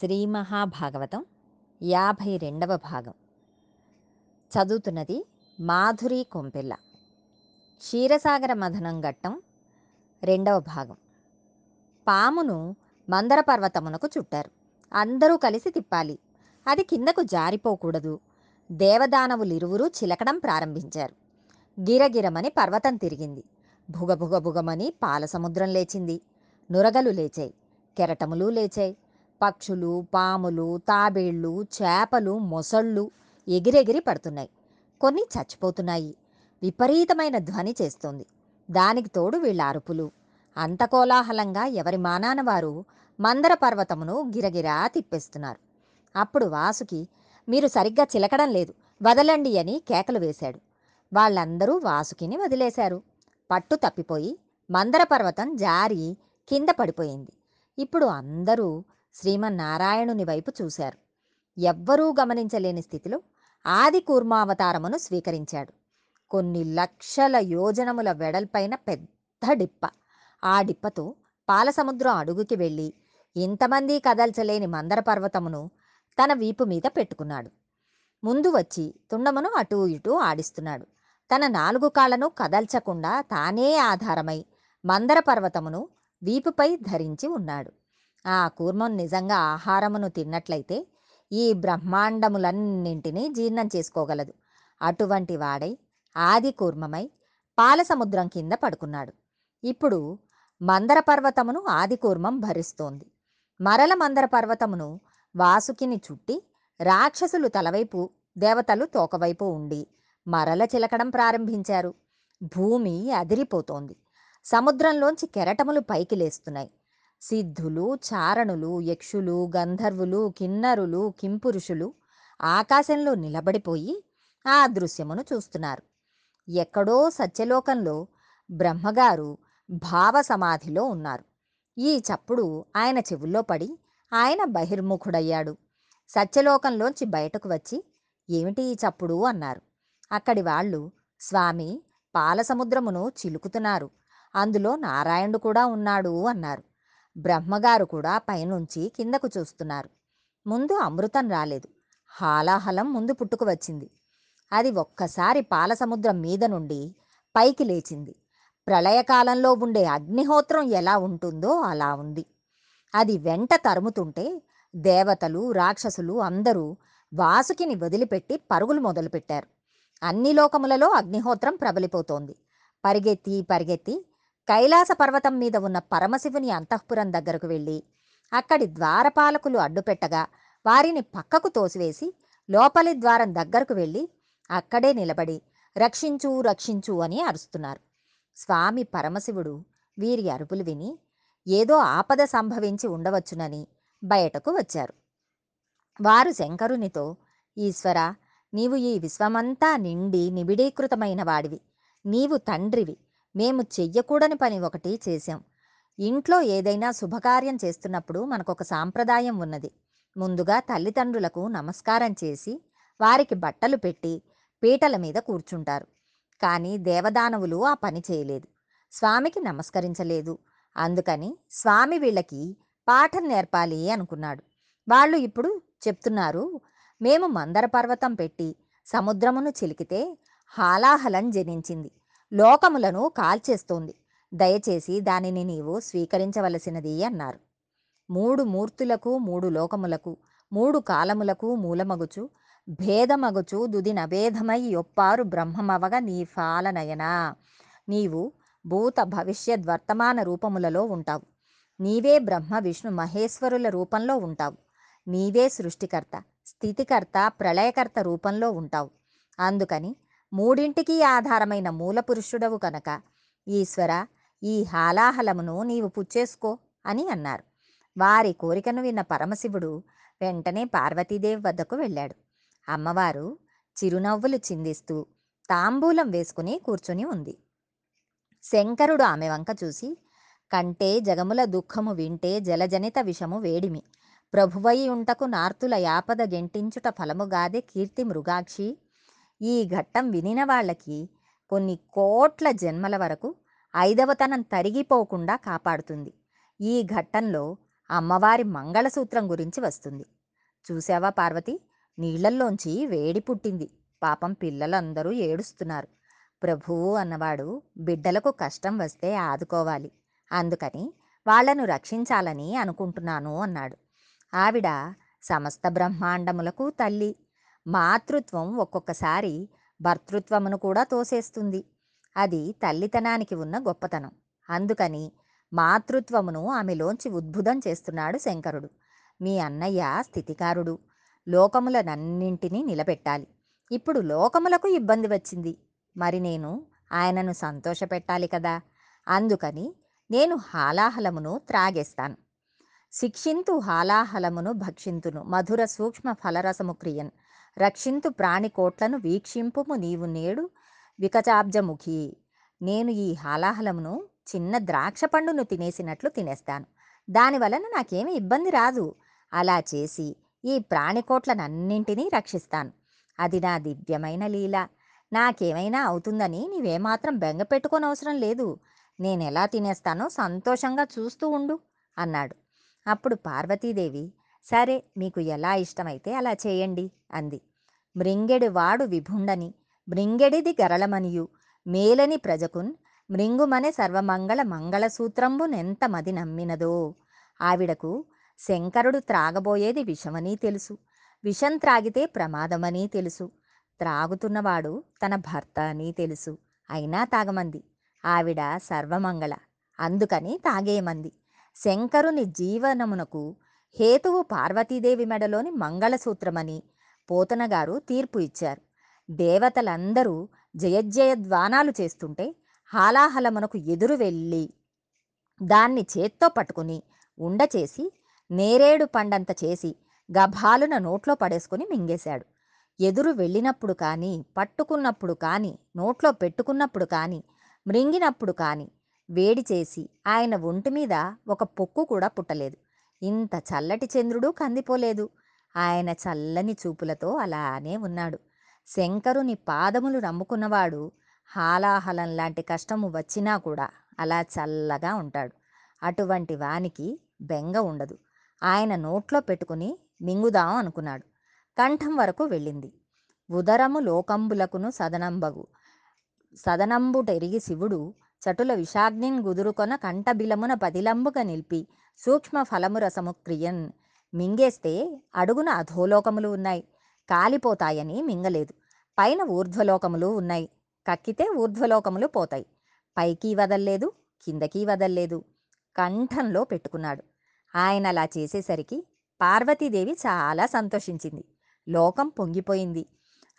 శ్రీ మహాభాగవతం యాభై రెండవ భాగం. చదువుతున్నది మాధురి కొంపెల్ల. క్షీరసాగర మథనం ఘట్టం రెండవ భాగం. పామును మందర పర్వతమునకు చుట్టారు. అందరూ కలిసి తిప్పాలి. అది కిందకు జారిపోకూడదు. దేవదానవులిరువురూ చిలకడం ప్రారంభించారు. గిరగిరమని పర్వతం తిరిగింది. భుగభుగభుగమని పాల సముద్రం లేచింది. నురగలు లేచాయి. కెరటములు లేచాయి. పక్షులు పాములు తాబేళ్ళు చేపలు మొసళ్ళు ఎగిరెగిరి పడుతున్నాయి. కొన్ని చచ్చిపోతున్నాయి. విపరీతమైన ధ్వని చేస్తోంది. దానికి తోడు వీళ్ళ అరుపులు. అంత కోలాహలంగా ఎవరి మానాన వారు మందర పర్వతమును గిరగిరా తిప్పేస్తున్నారు. అప్పుడు వాసుకి మీరు సరిగ్గా చిలకడం లేదు వదలండి అని కేకలు వేశాడు. వాళ్ళందరూ వాసుకిని వదిలేశారు. పట్టు తప్పిపోయి మందర పర్వతం జారి కింద పడిపోయింది. ఇప్పుడు అందరూ శ్రీమన్నారాయణుని వైపు చూశారు. ఎవ్వరూ గమనించలేని స్థితిలో ఆది కూర్మావతారమును స్వీకరించాడు. కొన్ని లక్షల యోజనముల వెడల్పైన పెద్ద డిప్ప. ఆ డిప్పతో పాలసముద్రం అడుగుకి వెళ్ళి ఇంతమంది కదల్చలేని మందర పర్వతమును తన వీపు మీద పెట్టుకున్నాడు. ముందు వచ్చి తుండమును అటూ ఇటూ ఆడిస్తున్నాడు. తన నాలుగు కాళ్ళను కదల్చకుండా తానే ఆధారమై మందర పర్వతమును వీపుపై ధరించి ఉన్నాడు. ఆ కూర్మం నిజంగా ఆహారమును తిన్నట్లయితే ఈ బ్రహ్మాండములన్నింటినీ జీర్ణం చేసుకోగలదు. అటువంటి వాడై ఆది కూర్మమై పాలసముద్రం కింద పడుకున్నాడు. ఇప్పుడు మందర పర్వతమును ఆది కూర్మం భరిస్తోంది. మరల మందర పర్వతమును వాసుకిని చుట్టి రాక్షసులు తలవైపు దేవతలు తోకవైపు ఉండి మరల చిలకడం ప్రారంభించారు. భూమి అదిరిపోతోంది. సముద్రంలోంచి కెరటములు పైకి లేస్తున్నాయి. సిద్ధులు చారణులు యక్షులు గంధర్వులు కిన్నరులు కింపురుషులు ఆకాశంలో నిలబడిపోయి ఆ దృశ్యమును చూస్తున్నారు. ఎక్కడో సత్యలోకంలో బ్రహ్మగారు భావ సమాధిలో ఉన్నారు. ఈ చప్పుడు ఆయన చెవుల్లో పడి ఆయన బహిర్ముఖుడయ్యాడు. సత్యలోకంలోంచి బయటకు వచ్చి ఏమిటి ఈ చప్పుడు అన్నారు. అక్కడి వాళ్ళు స్వామి పాలసముద్రమును చిలుకుతున్నారు. అందులో నారాయణుడు కూడా ఉన్నాడు అన్నారు. బ్రహ్మగారు కూడా పైనుంచి కిందకు చూస్తున్నారు. ముందు అమృతం రాలేదు. హాలాహలం ముందు పుట్టుకు వచ్చింది. అది ఒక్కసారి పాలసముద్రం మీద నుండి పైకి లేచింది. ప్రళయకాలంలో ఉండే అగ్నిహోత్రం ఎలా ఉంటుందో అలా ఉంది. అది వెంట తరుముతుంటే దేవతలు రాక్షసులు అందరూ వాసుకిని వదిలిపెట్టి పరుగులు మొదలుపెట్టారు. అన్ని లోకములలో అగ్నిహోత్రం ప్రబలిపోతోంది. పరిగెత్తి పరిగెత్తి కైలాస పర్వతం మీద ఉన్న పరమశివుని అంతఃపురం దగ్గరకు వెళ్ళి అక్కడి ద్వారపాలకులు అడ్డుపెట్టగా వారిని పక్కకు తోసివేసి లోపలి ద్వారం దగ్గరకు వెళ్ళి అక్కడే నిలబడి రక్షించు రక్షించు అని అరుస్తున్నారు. స్వామి పరమశివుడు వీరి అరుపులు విని ఏదో ఆపద సంభవించి ఉండవచ్చునని బయటకు వచ్చారు. వారు శంకరునితో ఈశ్వర నీవు ఈ విశ్వమంతా నిండి నిబిడీకృతమైన వాడివి. నీవు తండ్రివి. మేము చెయ్యకూడని పని ఒకటి చేశాం. ఇంట్లో ఏదైనా శుభకార్యం చేస్తున్నప్పుడు మనకొక సాంప్రదాయం ఉన్నది. ముందుగా తల్లిదండ్రులకు నమస్కారం చేసి వారికి బట్టలు పెట్టి పీటల మీద కూర్చుంటారు. కానీ దేవదానవులు ఆ పని చేయలేదు. స్వామికి నమస్కరించలేదు. అందుకని స్వామి వీళ్ళకి పాఠం నేర్పాలి అనుకున్నాడు. వాళ్ళు ఇప్పుడు చెప్తున్నారు మేము మందర పర్వతం పెట్టి సముద్రమును చిలికితే హాలాహలం జనించింది. లోకములను కాల్చేస్తోంది. దయచేసి దానిని నీవు స్వీకరించవలసినది అన్నారు. మూడు మూర్తులకు మూడు లోకములకు మూడు కాలములకు మూలమగుచు భేదమగుచు దుది నభేదమై యొప్పారు బ్రహ్మమవగ నీ ఫాలనయనా. నీవు భూత భవిష్యత్ వర్తమాన రూపములలో ఉంటావు. నీవే బ్రహ్మ విష్ణు మహేశ్వరుల రూపంలో ఉంటావు. నీవే సృష్టికర్త స్థితికర్త ప్రళయకర్త రూపంలో ఉంటావు. అందుకని మూడింటికి ఆధారమైన మూలపురుషుడవు కనుక ఈశ్వర ఈ హాలాహలమును నీవు పుచ్చేసుకో అని అన్నారు. వారి కోరికను విన్న పరమశివుడు వెంటనే పార్వతీదేవి వద్దకు వెళ్ళాడు. అమ్మవారు చిరునవ్వులు చిందిస్తూ తాంబూలం వేసుకుని కూర్చుని ఉంది. శంకరుడు ఆమె వంక చూసి కంటే జగముల దుఃఖము వింటే జలజనిత విషము వేడిమి. ప్రభువై ఉంటకు నార్తుల యాపద గెంటించుట ఫలముగాదే కీర్తి మృగాక్షి. ఈ ఘట్టం వినిన వాళ్ళకి కొన్ని కోట్ల జన్మల వరకు ఐదవతనం తరిగిపోకుండా కాపాడుతుంది. ఈ ఘట్టంలో అమ్మవారి మంగళసూత్రం గురించి వస్తుంది. చూసావా పార్వతి? నీళ్ళల్లోంచి వేడి పుట్టింది. పాపం పిల్లలందరూ ఏడుస్తున్నారు. ప్రభువు అన్నవాడు బిడ్డలకు కష్టం వస్తే ఆదుకోవాలి. అందుకని వాళ్ళను రక్షించాలని అనుకుంటున్నాను అన్నాడు. ఆవిడ సమస్త బ్రహ్మాండములకు తల్లి. మాతృత్వం ఒక్కొక్కసారి భర్తృత్వమును కూడా తోసేస్తుంది. అది తల్లితనానికి ఉన్న గొప్పతనం. అందుకని మాతృత్వమును ఆమెలోంచి ఉద్భుతం చేస్తున్నాడు శంకరుడు. మీ అన్నయ్య స్థితికారుడు. లోకములనన్నింటినీ నిలబెట్టాలి. ఇప్పుడు లోకములకు ఇబ్బంది వచ్చింది. మరి నేను ఆయనను సంతోషపెట్టాలి కదా? అందుకని నేను హాలాహలమును త్రాగేస్తాను. శిక్షింతు హాలాహలమును భక్షింతును. మధుర సూక్ష్మ ఫలరసము క్రియన్. రక్షింతు ప్రాణికోట్లను వీక్షింపుము నీవు నేడు వికచాబ్జముఖి. నేను ఈ హాలాహలమును చిన్న ద్రాక్ష పండును తినేసినట్లు తినేస్తాను. దానివలన నాకేమీ ఇబ్బంది రాదు. అలా చేసి ఈ ప్రాణికోట్లనన్నింటినీ రక్షిస్తాను. అది నా దివ్యమైన లీల. నాకేమైనా అవుతుందని నీవేమాత్రం బెంగ పెట్టుకోనవసరం లేదు. నేనెలా తినేస్తానో సంతోషంగా చూస్తూ ఉండు అన్నాడు. అప్పుడు పార్వతీదేవి సరే మీకు ఎలా ఇష్టమైతే అలా చేయండి అంది. మృంగెడి వాడు విభుండని మృంగెడిది గరళమనియు మేలని ప్రజకున్ మృంగుమనే సర్వమంగళ మంగళసూత్రంబునెంత మది నమ్మినదో? ఆవిడకు శంకరుడు త్రాగబోయేది విషమని తెలుసు విషం త్రాగితే ప్రమాదమని తెలుసు త్రాగుతున్నవాడు తన భర్త అని తెలుసు అయినా తాగమంది. ఆవిడ సర్వమంగళ అందుకని తాగేయమంది. శంకరుని జీవనమునకు హేతువు పార్వతీదేవి మెడలోని మంగళసూత్రమని పోతనగారు తీర్పు ఇచ్చారు. దేవతలందరూ జయజయధ్వానాలు చేస్తుంటే హాలాహలమునకు ఎదురు వెళ్ళి దాన్ని చేత్తో పట్టుకుని ఉండచేసి నేరేడు పండంత చేసి గభాలున నోట్లో పడేసుకుని మింగేశాడు. ఎదురు వెళ్ళినప్పుడు కానీ పట్టుకున్నప్పుడు కానీ నోట్లో పెట్టుకున్నప్పుడు కానీ మృంగినప్పుడు కానీ వేడి చేసి ఆయన ఒంటి మీద ఒక పొక్కు కూడా పుట్టలేదు. ఇంత చల్లటి చంద్రుడు కందిపోలేదు. ఆయన చల్లని చూపులతో అలానే ఉన్నాడు. శంకరుని పాదములు నమ్ముకున్నవాడు హాలాహలం లాంటి కష్టము వచ్చినా కూడా అలా చల్లగా ఉంటాడు. అటువంటి వానికి బెంగ ఉండదు. ఆయన నోట్లో పెట్టుకుని మింగుదాం అనుకున్నాడు. కంఠం వరకు వెళ్ళింది. ఉదరము లోకంబులకును సదనంబగు. సదనంబుటెరిగి శివుడు చటుల విషాగ్నిన్ గుదురుకొన కంఠబిలమున పదిలంబుగా నిలిపి సూక్ష్మ ఫలము రసము క్రియన్ మింగేస్తే అడుగున అధోలోకములు ఉన్నాయి. కాలిపోతాయని మింగలేదు. పైన ఊర్ధ్వలోకములు ఉన్నాయి. కక్కితే ఊర్ధ్వలోకములు పోతాయి. పైకి వదల్లేదు కిందకి వదల్లేదు. కంఠంలో పెట్టుకున్నాడు. ఆయన అలా చేసేసరికి పార్వతీదేవి చాలా సంతోషించింది. లోకం పొంగిపోయింది.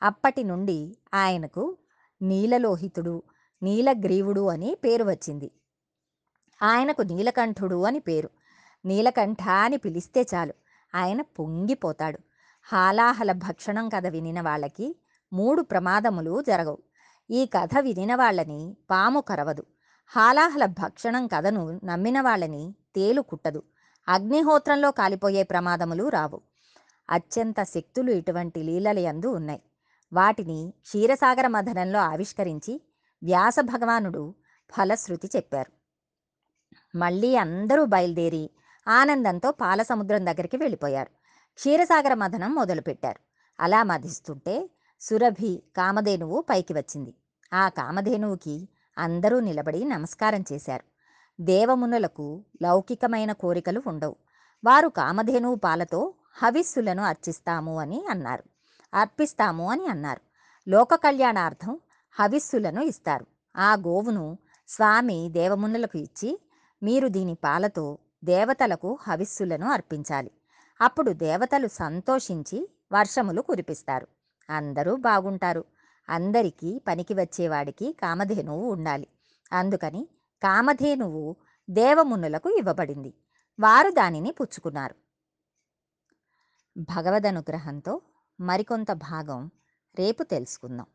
అప్పటి నుండి ఆయనకు నీలలోహితుడు నీలగ్రీవుడు అని పేరు వచ్చింది. ఆయనకు నీలకంఠుడు అని పేరు. నీలకంఠ అని పిలిస్తే చాలు. ఆయన పొంగిపోతాడు. హాలాహల భక్షణం కథ వినిన వాళ్ళకి మూడు ప్రమాదములు జరగవు. ఈ కథ వినిన వాళ్ళని పాము కరవదు. హాలాహల భక్షణం కథను నమ్మిన వాళ్ళని తేలు కుట్టదు. అగ్నిహోత్రంలో కాలిపోయే ప్రమాదములు రావు. అత్యంత శక్తులు ఇటువంటి లీలలయందు ఉన్నాయి. వాటిని క్షీరసాగర మథనంలో ఆవిష్కరించి వ్యాస భగవానుడు ఫలశ్రుతి చెప్పారు. మళ్ళీ అందరూ బయలుదేరి ఆనందంతో పాలసముద్రం దగ్గరికి వెళ్ళిపోయారు. క్షీరసాగర మథనం మొదలుపెట్టారు. అలా మధిస్తుంటే సురభి కామధేనువు పైకి వచ్చింది. ఆ కామధేనువుకి అందరూ నిలబడి నమస్కారం చేశారు. దేవమునులకు లౌకికమైన కోరికలు ఉండవు. వారు కామధేనువు పాలతో హవిస్సులను అర్చిస్తాము అని అన్నారు. అర్పిస్తాము అని అన్నారు. లోక కళ్యాణార్థం హవిస్సులను ఇస్తారు. ఆ గోవును స్వామి దేవమునులకు ఇచ్చి మీరు దీని పాలతో దేవతలకు హవిస్సులను అర్పించాలి. అప్పుడు దేవతలు సంతోషించి వర్షములు కురిపిస్తారు. అందరూ బాగుంటారు. అందరికీ పనికి వచ్చేవాడికి కామధేనువు ఉండాలి. అందుకని కామధేనువు దేవమునులకు ఇవ్వబడింది. వారు దానిని పుచ్చుకున్నారు. భగవద్ అనుగ్రహంతో మరికొంత భాగం రేపు తెలుసుకుందాం.